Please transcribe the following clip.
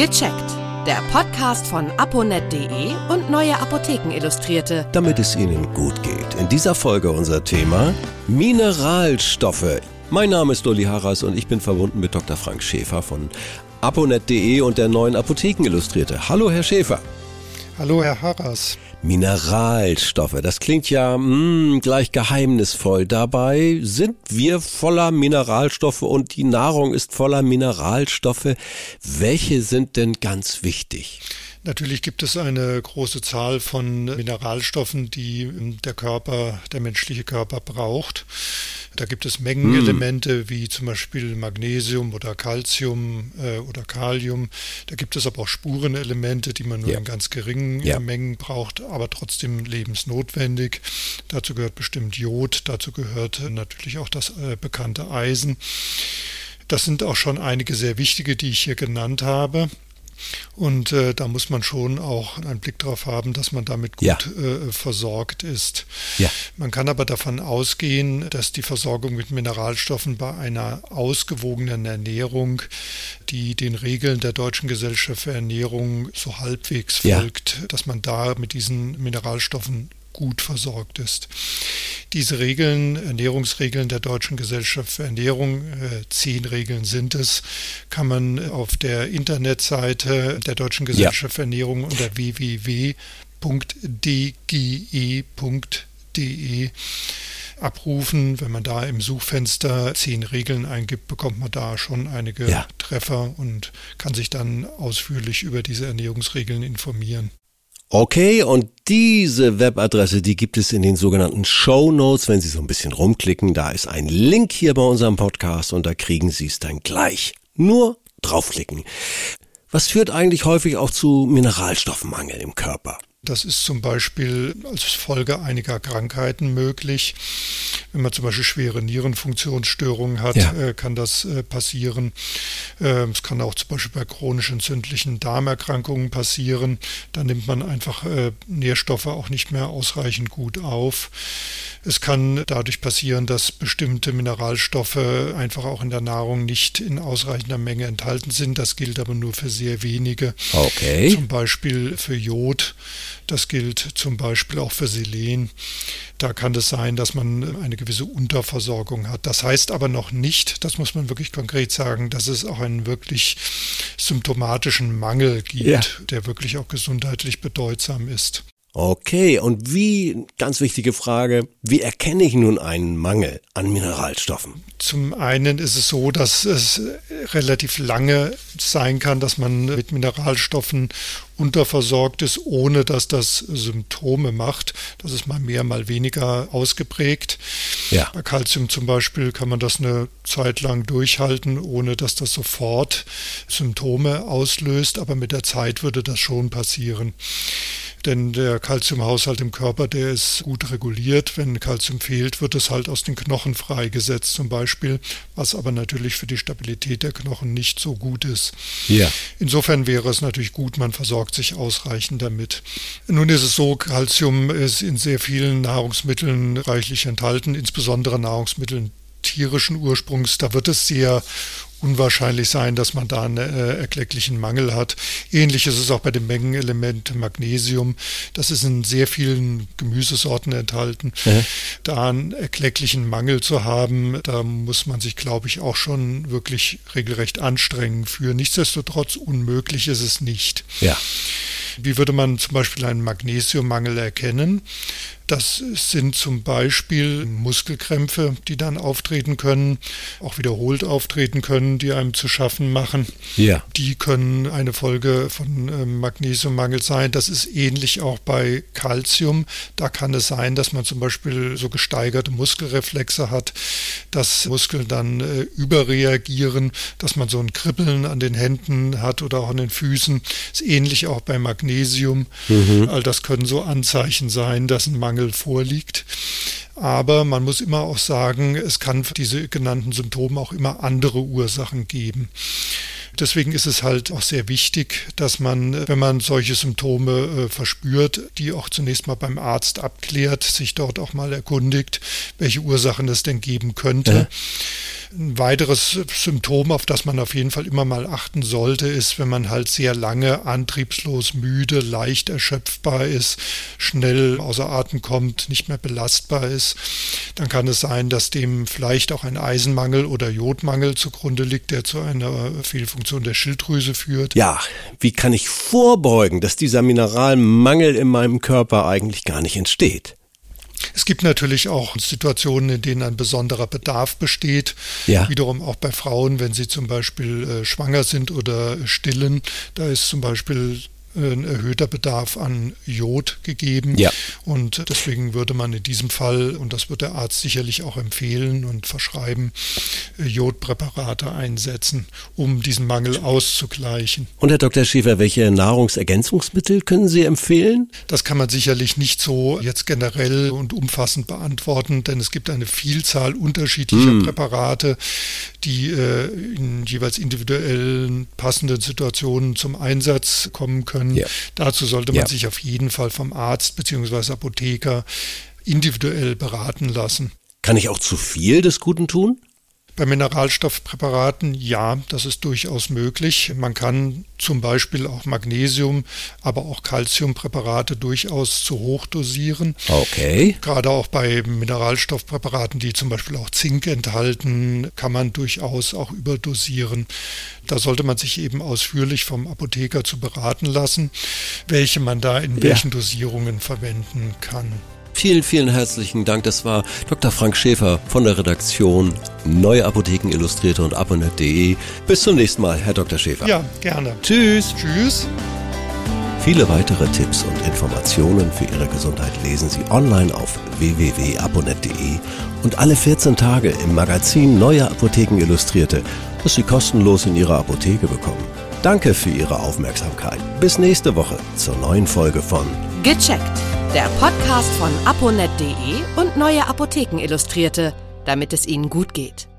Gecheckt. Der Podcast von aponet.de und Neue Apotheken Illustrierte. Damit es Ihnen gut geht. In dieser Folge unser Thema Mineralstoffe. Mein Name ist Uli Harras und ich bin verbunden mit Dr. Frank Schäfer von aponet.de und der Neuen Apotheken Illustrierte. Hallo, Herr Schäfer. Hallo, Herr Harras. Mineralstoffe, das klingt ja mh, hm, gleich geheimnisvoll. Dabei sind wir voller Mineralstoffe und die Nahrung ist voller Mineralstoffe. Welche sind denn ganz wichtig? Natürlich gibt es eine große Zahl von Mineralstoffen, die der Körper, der menschliche Körper braucht. Da gibt es Mengenelemente wie zum Beispiel Magnesium oder Calcium äh, oder Kalium. Da gibt es aber auch Spurenelemente, die man nur ja. in ganz geringen ja. Mengen braucht, aber trotzdem lebensnotwendig. Dazu gehört bestimmt Jod, dazu gehört natürlich auch das äh, bekannte Eisen. Das sind auch schon einige sehr wichtige, die ich hier genannt habe. Und äh, da muss man schon auch einen Blick darauf haben, dass man damit gut ja. äh, versorgt ist. Ja. Man kann aber davon ausgehen, dass die Versorgung mit Mineralstoffen bei einer ausgewogenen Ernährung, die den Regeln der Deutschen Gesellschaft für Ernährung so halbwegs folgt, ja. dass man da mit diesen Mineralstoffen gut versorgt ist. Diese Regeln, Ernährungsregeln der Deutschen Gesellschaft für Ernährung, äh, zehn Regeln sind es, kann man auf der Internetseite der Deutschen Gesellschaft ja. für Ernährung unter www.dge.de abrufen. Wenn man da im Suchfenster zehn Regeln eingibt, bekommt man da schon einige ja. Treffer und kann sich dann ausführlich über diese Ernährungsregeln informieren. Okay, und diese Webadresse, die gibt es in den sogenannten Show Notes. Wenn Sie so ein bisschen rumklicken, da ist ein Link hier bei unserem Podcast und da kriegen Sie es dann gleich. Nur draufklicken. Was führt eigentlich häufig auch zu Mineralstoffmangel im Körper? Das ist zum Beispiel als Folge einiger Krankheiten möglich. Wenn man zum Beispiel schwere Nierenfunktionsstörungen hat, ja. äh, kann das äh, passieren. Äh, es kann auch zum Beispiel bei chronisch entzündlichen Darmerkrankungen passieren. Da nimmt man einfach äh, Nährstoffe auch nicht mehr ausreichend gut auf. Es kann dadurch passieren, dass bestimmte Mineralstoffe einfach auch in der Nahrung nicht in ausreichender Menge enthalten sind. Das gilt aber nur für sehr wenige. Okay. Zum Beispiel für Jod. Das gilt zum Beispiel auch für Selen. Da kann es sein, dass man eine gewisse Unterversorgung hat. Das heißt aber noch nicht, das muss man wirklich konkret sagen, dass es auch einen wirklich symptomatischen Mangel gibt, ja. der wirklich auch gesundheitlich bedeutsam ist. Okay, und wie, ganz wichtige Frage, wie erkenne ich nun einen Mangel an Mineralstoffen? Zum einen ist es so, dass es relativ lange sein kann, dass man mit Mineralstoffen unterversorgt ist, ohne dass das Symptome macht. Das ist mal mehr, mal weniger ausgeprägt. Ja. Bei Calcium zum Beispiel kann man das eine Zeit lang durchhalten, ohne dass das sofort Symptome auslöst, aber mit der Zeit würde das schon passieren. Denn der Kalziumhaushalt im Körper, der ist gut reguliert. Wenn Kalzium fehlt, wird es halt aus den Knochen freigesetzt zum Beispiel, was aber natürlich für die Stabilität der Knochen nicht so gut ist. Ja. Insofern wäre es natürlich gut, man versorgt sich ausreichend damit. Nun ist es so, Kalzium ist in sehr vielen Nahrungsmitteln reichlich enthalten, insbesondere Nahrungsmitteln tierischen Ursprungs. Da wird es sehr unwahrscheinlich sein, dass man da einen äh, erklecklichen Mangel hat. Ähnlich ist es auch bei dem Mengenelement Magnesium. Das ist in sehr vielen Gemüsesorten enthalten. Mhm. Da einen erklecklichen Mangel zu haben, da muss man sich, glaube ich, auch schon wirklich regelrecht anstrengen für. Nichtsdestotrotz unmöglich ist es nicht. Ja. Wie würde man zum Beispiel einen Magnesiummangel erkennen? Das sind zum Beispiel Muskelkrämpfe, die dann auftreten können, auch wiederholt auftreten können, die einem zu schaffen machen. Ja. Die können eine Folge von ähm, Magnesiummangel sein. Das ist ähnlich auch bei Calcium. Da kann es sein, dass man zum Beispiel so gesteigerte Muskelreflexe hat, dass Muskeln dann äh, überreagieren, dass man so ein Kribbeln an den Händen hat oder auch an den Füßen. Das ist ähnlich auch bei Magnesium. Mhm. All das können so Anzeichen sein, dass ein Mangel Mangel vorliegt. Aber man muss immer auch sagen, es kann für diese genannten Symptome auch immer andere Ursachen geben. Deswegen ist es halt auch sehr wichtig, dass man, wenn man solche Symptome äh, verspürt, die auch zunächst mal beim Arzt abklärt, sich dort auch mal erkundigt, welche Ursachen es denn geben könnte. Ja Ein weiteres Symptom, auf das man auf jeden Fall immer mal achten sollte, ist, wenn man halt sehr lange antriebslos, müde, leicht erschöpfbar ist, schnell außer Atem kommt, nicht mehr belastbar ist, dann kann es sein, dass dem vielleicht auch ein Eisenmangel oder Jodmangel zugrunde liegt, der zu einer Fehlfunktion der Schilddrüse führt. Ja, wie kann ich vorbeugen, dass dieser Mineralmangel in meinem Körper eigentlich gar nicht entsteht? Es gibt natürlich auch Situationen, in denen ein besonderer Bedarf besteht. Ja. Wiederum auch bei Frauen, wenn sie zum Beispiel äh, schwanger sind oder stillen. Da ist zum Beispiel ein erhöhter Bedarf an Jod gegeben. Ja. Und deswegen würde man in diesem Fall, und das wird der Arzt sicherlich auch empfehlen und verschreiben, Jodpräparate einsetzen, um diesen Mangel auszugleichen. Und Herr Dr. Schäfer, welche Nahrungsergänzungsmittel können Sie empfehlen? Das kann man sicherlich nicht so jetzt generell und umfassend beantworten, denn es gibt eine Vielzahl unterschiedlicher mm. Präparate, die äh, in jeweils individuellen passenden Situationen zum Einsatz kommen können können. Ja. Dazu sollte man ja. sich auf jeden Fall vom Arzt bzw. Apotheker individuell beraten lassen. Kann ich auch zu viel des Guten tun? Bei Mineralstoffpräparaten ja, das ist durchaus möglich. Man kann zum Beispiel auch Magnesium, aber auch Calciumpräparate durchaus zu hoch dosieren. Okay. Gerade auch bei Mineralstoffpräparaten, die zum Beispiel auch Zink enthalten, kann man durchaus auch überdosieren. Da sollte man sich eben ausführlich vom Apotheker zu beraten lassen, welche man da in welchen ja. Dosierungen verwenden kann. Vielen, vielen herzlichen Dank. Das war Dr. Frank Schäfer von der Redaktion Neue Apotheken Illustrierte und abonnet.de. Bis zum nächsten Mal, Herr Dr. Schäfer. Ja, gerne. Tschüss. Tschüss. Viele weitere Tipps und Informationen für Ihre Gesundheit lesen Sie online auf www.abonnet.de und alle 14 Tage im Magazin Neue Apotheken Illustrierte, das Sie kostenlos in Ihrer Apotheke bekommen. Danke für Ihre Aufmerksamkeit. Bis nächste Woche zur neuen Folge von Gecheckt der Podcast von aponet.de und Neue Apotheken Illustrierte, damit es Ihnen gut geht.